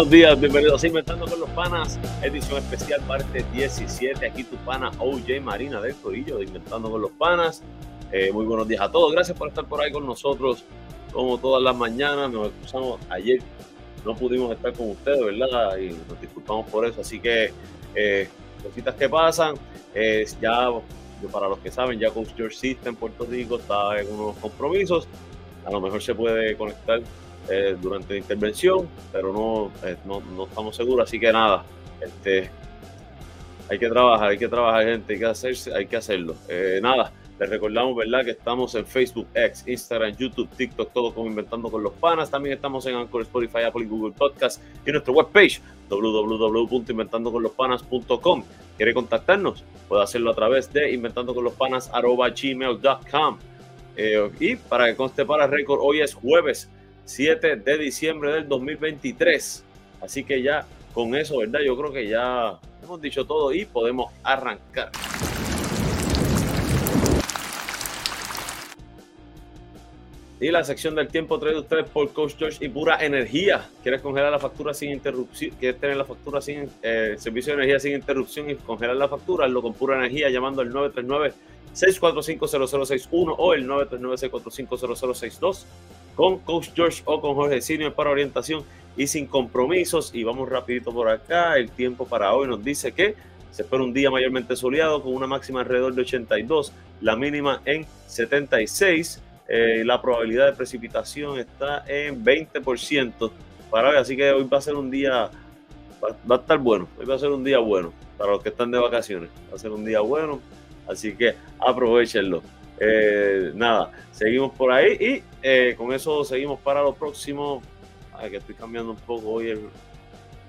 buenos días, bienvenidos a Inventando con los Panas, edición especial parte 17. Aquí tu pana OJ Marina del Corillo de Inventando con los Panas. Eh, muy buenos días a todos, gracias por estar por ahí con nosotros como todas las mañanas. Nos excusamos ayer, no pudimos estar con ustedes, ¿verdad? Y nos disculpamos por eso. Así que eh, cositas que pasan. Eh, ya, para los que saben, ya Coach George System en Puerto Rico está en unos compromisos. A lo mejor se puede conectar eh, durante la intervención, pero eh, no, no, estamos seguros, así que nada, este, hay que trabajar, hay que trabajar, gente, hay que, hacerse, hay que hacerlo. Eh, nada, les recordamos, ¿verdad? Que estamos en Facebook, X, Instagram, YouTube, TikTok, todo como Inventando con los Panas. También estamos en Anchor, Spotify, Apple y Google Podcast y nuestra webpage www.inventandoconlospanas.com. ¿Quiere contactarnos? Puede hacerlo a través de inventandoconlospanas.gmail.com. Eh, y para que conste para récord, hoy es jueves 7 de diciembre del 2023. Así que ya con eso, ¿verdad? Yo creo que ya hemos dicho todo y podemos arrancar. Y la sección del tiempo trae ustedes por Coach George y Pura Energía. ¿Quieres congelar la factura sin interrupción? ¿Quieres tener la factura sin eh, servicio de energía sin interrupción y congelar la factura? Lo con Pura Energía llamando al 939 645 0061 o el 939 645 0062 con Coach George o con Jorge Senior para orientación y sin compromisos. Y vamos rapidito por acá. El tiempo para hoy nos dice que se espera un día mayormente soleado con una máxima alrededor de 82, la mínima en 76. Eh, la probabilidad de precipitación está en 20% para hoy, así que hoy va a ser un día, va, va, a estar bueno, hoy va a ser un día bueno para los que están de vacaciones, va a ser un día bueno, así que aprovechenlo. Eh, nada, seguimos por ahí y eh, con eso seguimos para lo próximo. Ay, que estoy cambiando un poco hoy. El,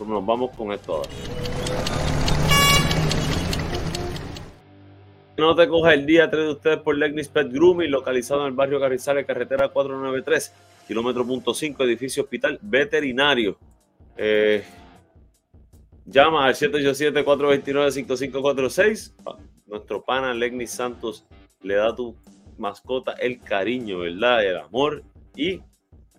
nos vamos con esto ahora. No te coja el día 3 de ustedes por Legnis Pet Grooming, localizado en el barrio Carrizales, carretera 493, kilómetro punto 5, edificio hospital veterinario. Eh, llama al 787-429-5546. Nuestro pana Legnis Santos le da a tu mascota el cariño, ¿verdad? El amor y,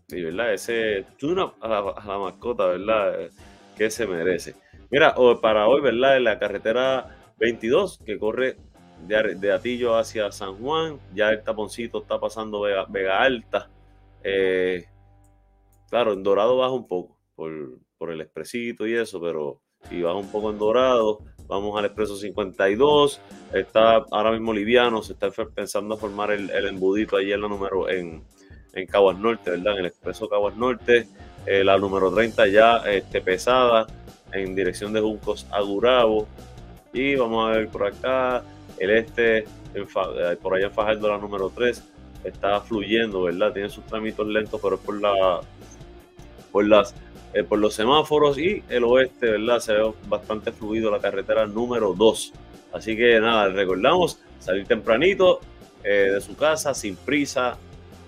¿verdad? Ese tuna a la, mascota, ¿verdad? Que se merece. Mira, para hoy, ¿verdad? En la carretera 22 que corre de, Atillo hacia San Juan, ya el taponcito está pasando Vega, Alta. Eh, claro, en Dorado baja un poco por, por el expresito y eso, pero y baja un poco en Dorado Vamos al Expreso 52. Está ahora mismo liviano. Se está pensando formar el, embudito allí en la número en, en Caguas Norte, ¿verdad? En el Expreso Caguas Norte. Eh, la número 30 ya este, pesada en dirección de Juncos a Gurabo. Y vamos a ver por acá. El este, eh, por allá en Fajardo, la número 3, está fluyendo, ¿verdad? Tiene sus trámites lentos, pero es por, la, por las eh, por los semáforos y el oeste, ¿verdad? Se ve bastante fluido la carretera número 2. Así que nada, recordamos salir tempranito eh, de su casa sin prisa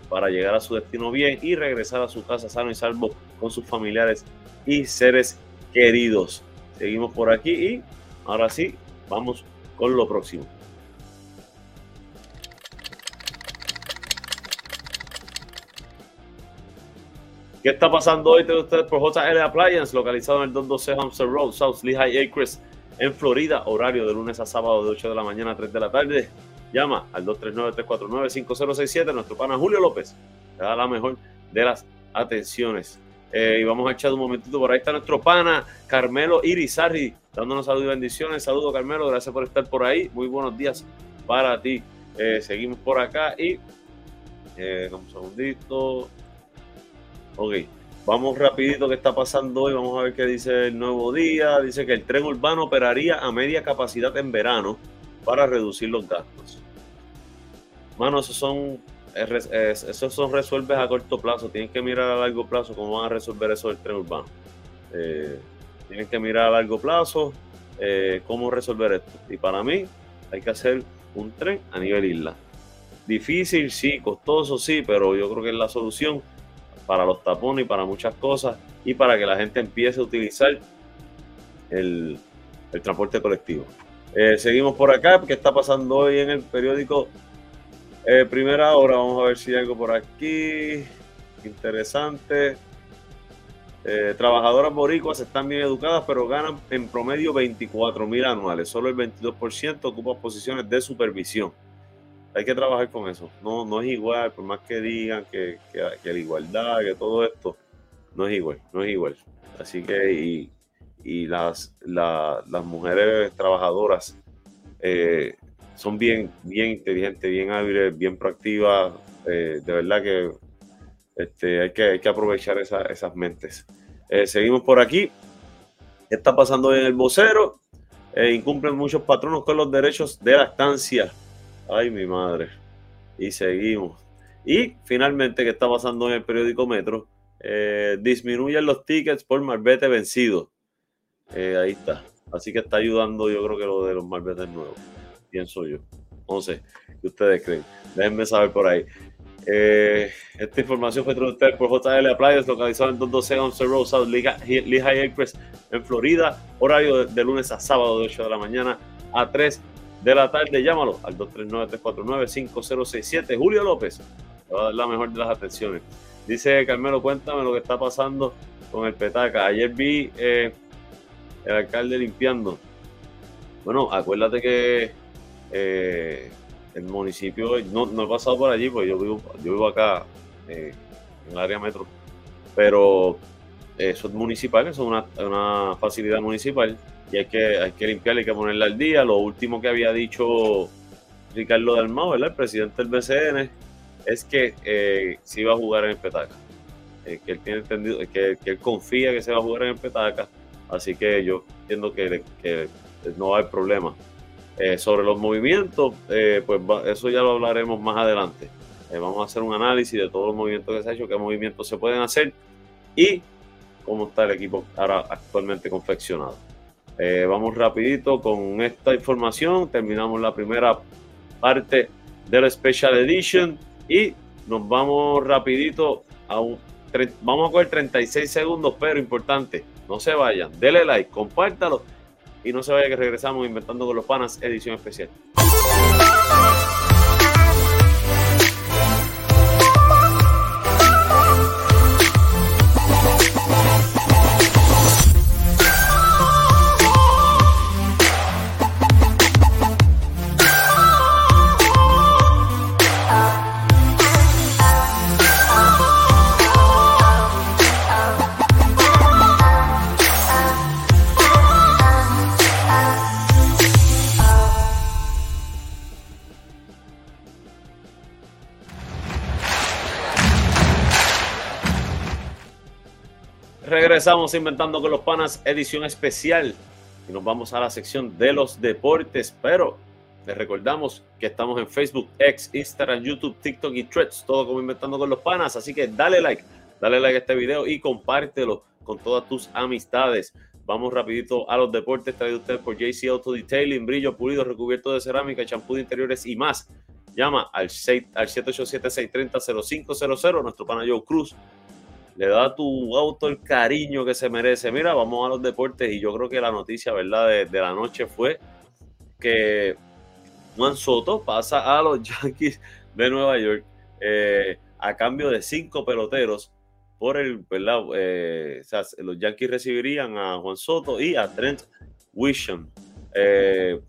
para llegar a su destino bien y regresar a su casa sano y salvo con sus familiares y seres queridos. Seguimos por aquí y ahora sí, vamos con lo próximo. ¿Qué está pasando hoy de ustedes por JL Appliance, localizado en el 212 Hampshire Road, South Lehigh Acres, en Florida, horario de lunes a sábado de 8 de la mañana a 3 de la tarde. Llama al 239-349-5067. Nuestro pana Julio López le da la mejor de las atenciones. Eh, y vamos a echar un momentito. Por ahí está nuestro pana Carmelo Irizarri, dándonos saludos y bendiciones. Saludos, Carmelo. Gracias por estar por ahí. Muy buenos días para ti. Eh, seguimos por acá y. Eh, un segundito. Ok, vamos rapidito qué está pasando hoy, vamos a ver qué dice el nuevo día. Dice que el tren urbano operaría a media capacidad en verano para reducir los gastos. Mano, esos son, esos son resuelves a corto plazo. Tienen que mirar a largo plazo cómo van a resolver eso del tren urbano. Eh, tienen que mirar a largo plazo eh, cómo resolver esto. Y para mí hay que hacer un tren a nivel isla. Difícil, sí, costoso, sí, pero yo creo que es la solución para los tapones y para muchas cosas y para que la gente empiece a utilizar el, transporte colectivo. Eh, seguimos por acá, ¿qué está pasando hoy en el periódico eh, Primera Hora? Vamos a ver si hay algo por aquí interesante. Eh, trabajadoras boricuas están bien educadas, pero ganan en promedio 24 mil anuales. Solo el 22% ocupa posiciones de supervisión. Hay que trabajar con eso. No, no es igual, por más que digan que, que, la igualdad, que todo esto, no es igual, no es igual. Así que, y, las, las mujeres trabajadoras eh, son bien, bien inteligentes, bien hábiles, bien proactivas. Eh, de verdad que este, hay, que, hay que aprovechar esas mentes. Eh, seguimos por aquí. ¿Qué está pasando en el vocero? Incumplen muchos patronos con los derechos de la estancia. Ay, mi madre. Y seguimos. Y finalmente, ¿qué está pasando en el periódico Metro? disminuyen los tickets por malvete vencido. ahí está. Así que está ayudando, yo creo que lo de los malvetes nuevos. Pienso yo. No sé, ¿qué ustedes creen? Déjenme saber por ahí. Eh, esta información fue traducida por JL Appliance, localizado en 212 Once Road, South Lehigh Express, en Florida. Horario de, lunes a sábado, de 8 de la mañana a 3 de la tarde. Llámalo al 239-349-5067. Julio López, va a dar la mejor de las atenciones. Dice Carmelo, cuéntame lo que está pasando con el Petaca. Ayer vi eh, el alcalde limpiando. Bueno, acuérdate que eh, el municipio, no, no he pasado por allí, porque yo vivo, yo vivo acá eh, en el área metro, pero eso es municipal, eso es una, facilidad municipal y hay que, hay que limpiarla, hay que ponerla al día. Lo último que había dicho Ricardo Dalmau, el presidente del BCN, es que eh, iba a jugar en el Petaca. Eh, que él tiene entendido, que, que, él confía que se va a jugar en el Petaca, así que yo entiendo que, que no va a haber problema. Eh, sobre los movimientos, eh, pues eso ya lo hablaremos más adelante. Vamos a hacer un análisis de todos los movimientos que se ha hecho, qué movimientos se pueden hacer y cómo está el equipo ahora actualmente confeccionado. Vamos rapidito con esta información, terminamos la primera parte de la Special Edition y nos vamos rapidito a un... Vamos a coger 36 segundos, pero importante, no se vayan, denle like, compártalo y no se vaya que regresamos inventando con los panas, edición especial. Regresamos inventando con los panas, edición especial. Y nos vamos a la sección de los deportes. Pero les recordamos que estamos en Facebook, X, Instagram, YouTube, TikTok y Threads, todo como inventando con los panas. Así que dale like, dale like a este video y compártelo con todas tus amistades. Vamos rapidito a los deportes traído usted por JC Auto Detailing, brillo pulido, recubierto de cerámica, champú de interiores y más. Llama al, al 787-630-0500, nuestro pana Joe Cruz le da a tu auto el cariño que se merece. Mira, vamos a los deportes y yo creo que la noticia, ¿verdad?, de, la noche fue que Juan Soto pasa a los Yankees de Nueva York eh, a cambio de cinco peloteros por el, ¿verdad? Eh, los Yankees recibirían a Juan Soto y a Trent Wisham. Eh,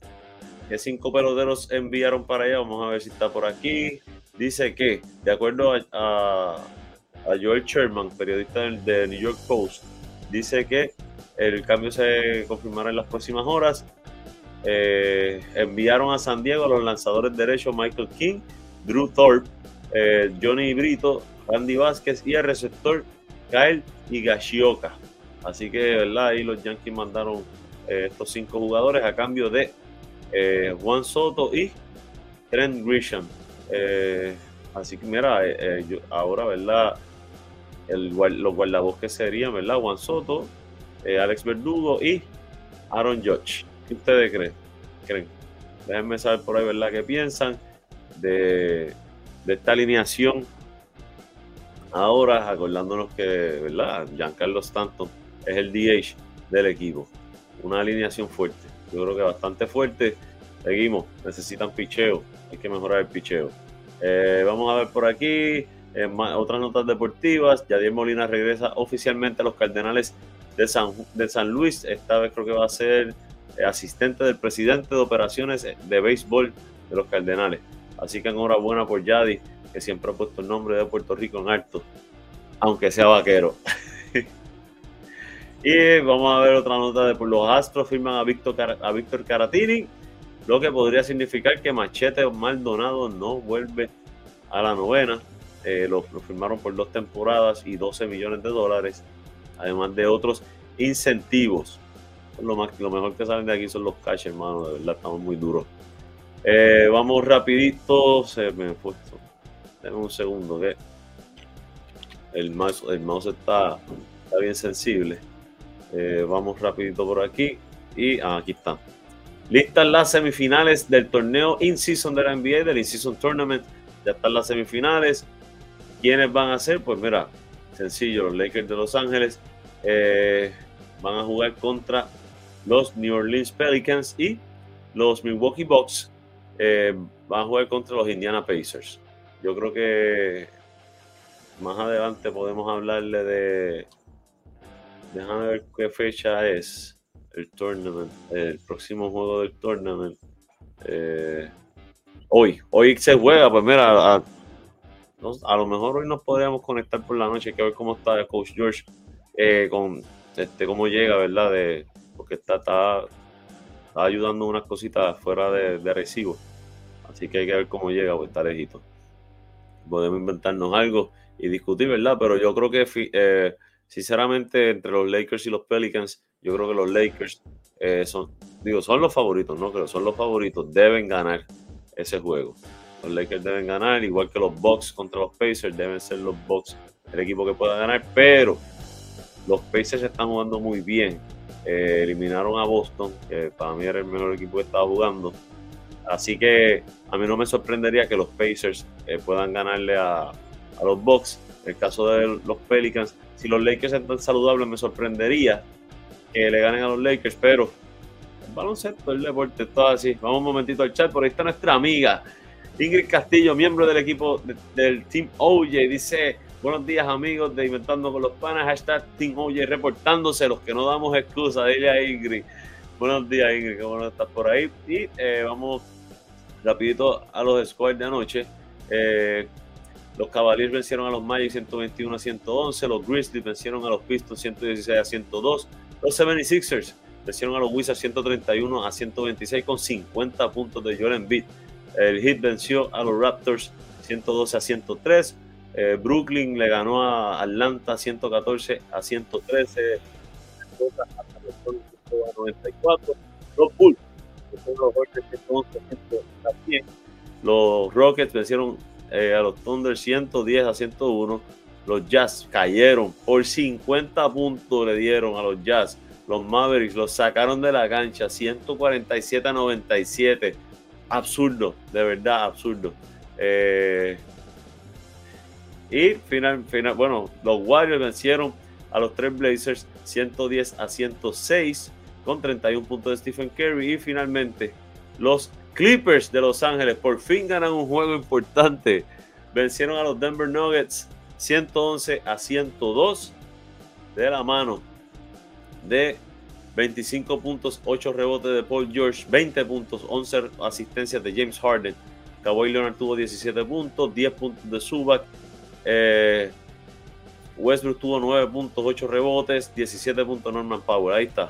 ¿Qué cinco peloteros enviaron para allá? Vamos a ver si está por aquí. Dice que, de acuerdo a Joel Sherman, periodista del, de New York Post, dice que el cambio se confirmará en las próximas horas. Eh, enviaron a San Diego a los lanzadores derechos Michael King, Drew Thorpe, eh, Johnny Brito, Randy Vázquez y el receptor Kyle Higashioka. Así que, ¿verdad? Ahí los Yankees mandaron eh, estos cinco jugadores a cambio de Juan Soto y Trent Grisham. así que, mira, ahora, ¿verdad? Los guardabosques serían, ¿verdad? Juan Soto, eh, Alex Verdugo y Aaron Judge. ¿Qué ustedes creen? creen? Déjenme saber por ahí, ¿verdad? ¿Qué piensan de, esta alineación? Ahora, acordándonos que, ¿verdad? Giancarlo Stanton es el DH del equipo. Una alineación fuerte. Yo creo que bastante fuerte. Seguimos. Necesitan picheo. Hay que mejorar el picheo. Eh, vamos a ver por aquí. Otras notas deportivas, Yadier Molina regresa oficialmente a los Cardenales de San, de San Luis. Esta vez creo que va a ser asistente del presidente de operaciones de béisbol de los Cardenales. Así que enhorabuena por Yadi, que siempre ha puesto el nombre de Puerto Rico en alto, aunque sea vaquero. y vamos a ver otra nota de los Astros firman a Víctor, a Víctor Caratini, lo que podría significar que Machete Maldonado no vuelve a la novena. Eh, lo, firmaron por dos temporadas y 12 millones de dólares, además de otros incentivos. Lo, mejor que salen de aquí son los cash, hermano, de verdad estamos muy duros. Eh, vamos rapidito, se me fue Denme un segundo que el mouse, está bien sensible. Eh, vamos rapidito por aquí y ah, aquí está. Listas las semifinales del torneo in-season de la NBA, del in-season tournament. Ya están las semifinales. ¿Quiénes van a ser? Pues mira, sencillo, los Lakers de Los Ángeles eh, van a jugar contra los New Orleans Pelicans y los Milwaukee Bucks eh, van a jugar contra los Indiana Pacers. Yo creo que más adelante podemos hablarle de. Déjame ver qué fecha es el tournament, el próximo juego del tournament. Eh, hoy, hoy se juega, pues mira, a, lo mejor hoy nos podríamos conectar por la noche, que ver cómo está el coach George, eh, con este, cómo llega, ¿verdad? De, porque está, está, ayudando unas cositas fuera de, recibo. Así que hay que ver cómo llega, pues está lejito. Podemos inventarnos algo y discutir, ¿verdad? Pero yo creo que, eh, sinceramente, entre los Lakers y los Pelicans, yo creo que los Lakers eh, son, digo, son los favoritos, ¿no? Creo son los favoritos, deben ganar ese juego. Los Lakers deben ganar, igual que los Bucks contra los Pacers, deben ser los Bucks el equipo que pueda ganar, pero los Pacers están jugando muy bien. Eh, eliminaron a Boston, que para mí era el mejor equipo que estaba jugando. Así que a mí no me sorprendería que los Pacers eh, puedan ganarle a, los Bucks. En el caso de los Pelicans, si los Lakers están saludables, me sorprendería que le ganen a los Lakers, pero el baloncesto, el deporte, todo así. Vamos un momentito al chat, por ahí está nuestra amiga Ingrid Castillo, miembro del equipo del Team OJ, dice, buenos días amigos de Inventando con los Panas, hashtag Team OJ reportándose, los que no damos excusa, dile a Ingrid. Buenos días Ingrid, qué bueno estás por ahí. Y eh, vamos rapidito a los scores de anoche. Eh, los Cavaliers vencieron a los Magic 121 a 111. Los Grizzlies vencieron a los Pistons 116 a 102. Los 76ers vencieron a los Wizards 131 a 126 con 50 puntos de Joel Embiid. El Heat venció a los Raptors 112 a 103. Eh, Brooklyn le ganó a Atlanta 114 a 113. Los Bulls los Rockets vencieron eh, a los Thunder 110 a 101. Los Jazz cayeron por 50 puntos, le dieron a los Jazz. Los Mavericks los sacaron de la cancha 147 a 97. Absurdo, de verdad, absurdo. Eh, y final, final, bueno, los Warriors vencieron a los tres Blazers 110 a 106 con 31 puntos de Stephen Curry. Y finalmente, los Clippers de Los Ángeles por fin ganan un juego importante. Vencieron a los Denver Nuggets 111 a 102 de la mano de 25 puntos, 8 rebotes de Paul George, 20 puntos, 11 asistencias de James Harden. Kawhi Leonard tuvo 17 puntos, 10 puntos de Zubac. Eh, Westbrook tuvo 9 puntos, 8 rebotes, 17 puntos Norman Powell. Ahí está.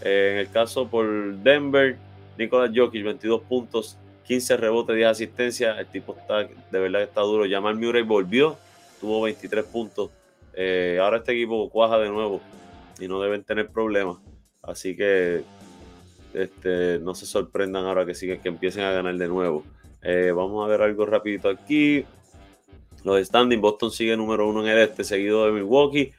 Eh, en el caso por Denver, Nicolás Jokic, 22 puntos, 15 rebotes, 10 asistencias. El tipo está, de verdad que está duro. Jamal Murray volvió, tuvo 23 puntos. Eh, ahora este equipo cuaja de nuevo y no deben tener problemas. Así que este, no se sorprendan ahora que siguen, que empiecen a ganar de nuevo. Eh, vamos a ver algo rapidito aquí. Los standings, Boston sigue número uno en el este, seguido de Milwaukee.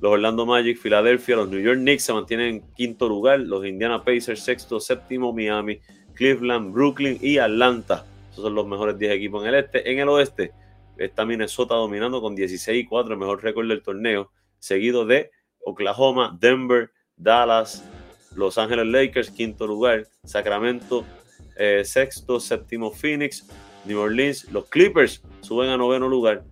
Los Orlando Magic, Filadelfia, los New York Knicks se mantienen en quinto lugar, los Indiana Pacers sexto, séptimo, Miami, Cleveland, Brooklyn y Atlanta. Esos son los mejores 10 equipos en el este. En el oeste está Minnesota dominando con 16 y 4, el mejor récord del torneo, seguido de Oklahoma, Denver, Dallas, Los Ángeles Lakers, quinto lugar, Sacramento, eh, sexto, séptimo Phoenix, New Orleans, los Clippers suben a noveno lugar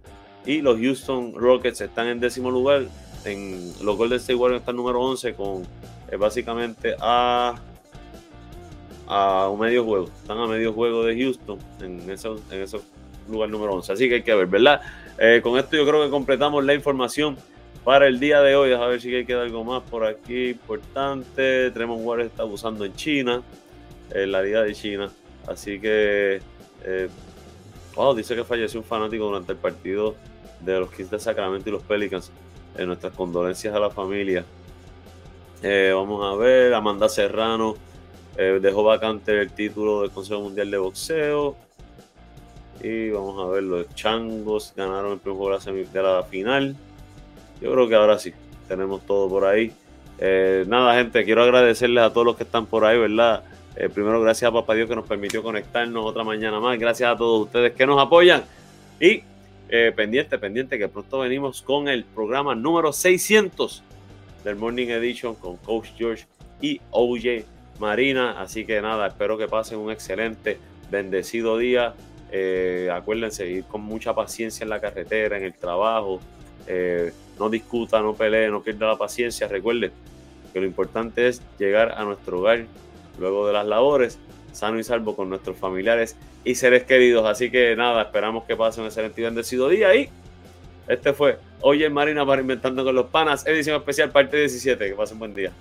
y los Houston Rockets están en décimo lugar. En los Golden State Warriors están número 11 con eh, básicamente a a un medio juego. Están a medio juego de Houston en ese, en lugar número 11. Así que hay que ver, ¿verdad? Eh, con esto yo creo que completamos la información para el día de hoy. A ver si queda algo más por aquí importante. Tremont Waters está abusando en China, en la liga de China. Así que, eh, wow, dice que falleció un fanático durante el partido de los Kings de Sacramento y los Pelicans. En nuestras condolencias a la familia. Eh, vamos a ver, Amanda Serrano eh, dejó vacante el título del Consejo Mundial de Boxeo. Y vamos a ver, los changos ganaron el primer juego de la, final. Yo creo que ahora sí, tenemos todo por ahí. Eh, nada, gente, quiero agradecerles a todos los que están por ahí, ¿verdad? Eh, primero, gracias a Papá Dios que nos permitió conectarnos otra mañana más. Gracias a todos ustedes que nos apoyan. Y pendiente, pendiente, que pronto venimos con el programa número 600 del Morning Edition con Coach George y OJ Marina. Así que nada, espero que pasen un excelente, bendecido día. Eh, acuérdense, ir con mucha paciencia en la carretera, en el trabajo. Eh, no discuta, no pelee, no pierda la paciencia. Recuerden que lo importante es llegar a nuestro hogar luego de las labores, sano y salvo con nuestros familiares y seres queridos. Así que nada, esperamos que pasen un excelente y bendecido día. Y este fue Oye Marina para Inventando con los Panas, edición especial, parte 17. Que pasen buen día.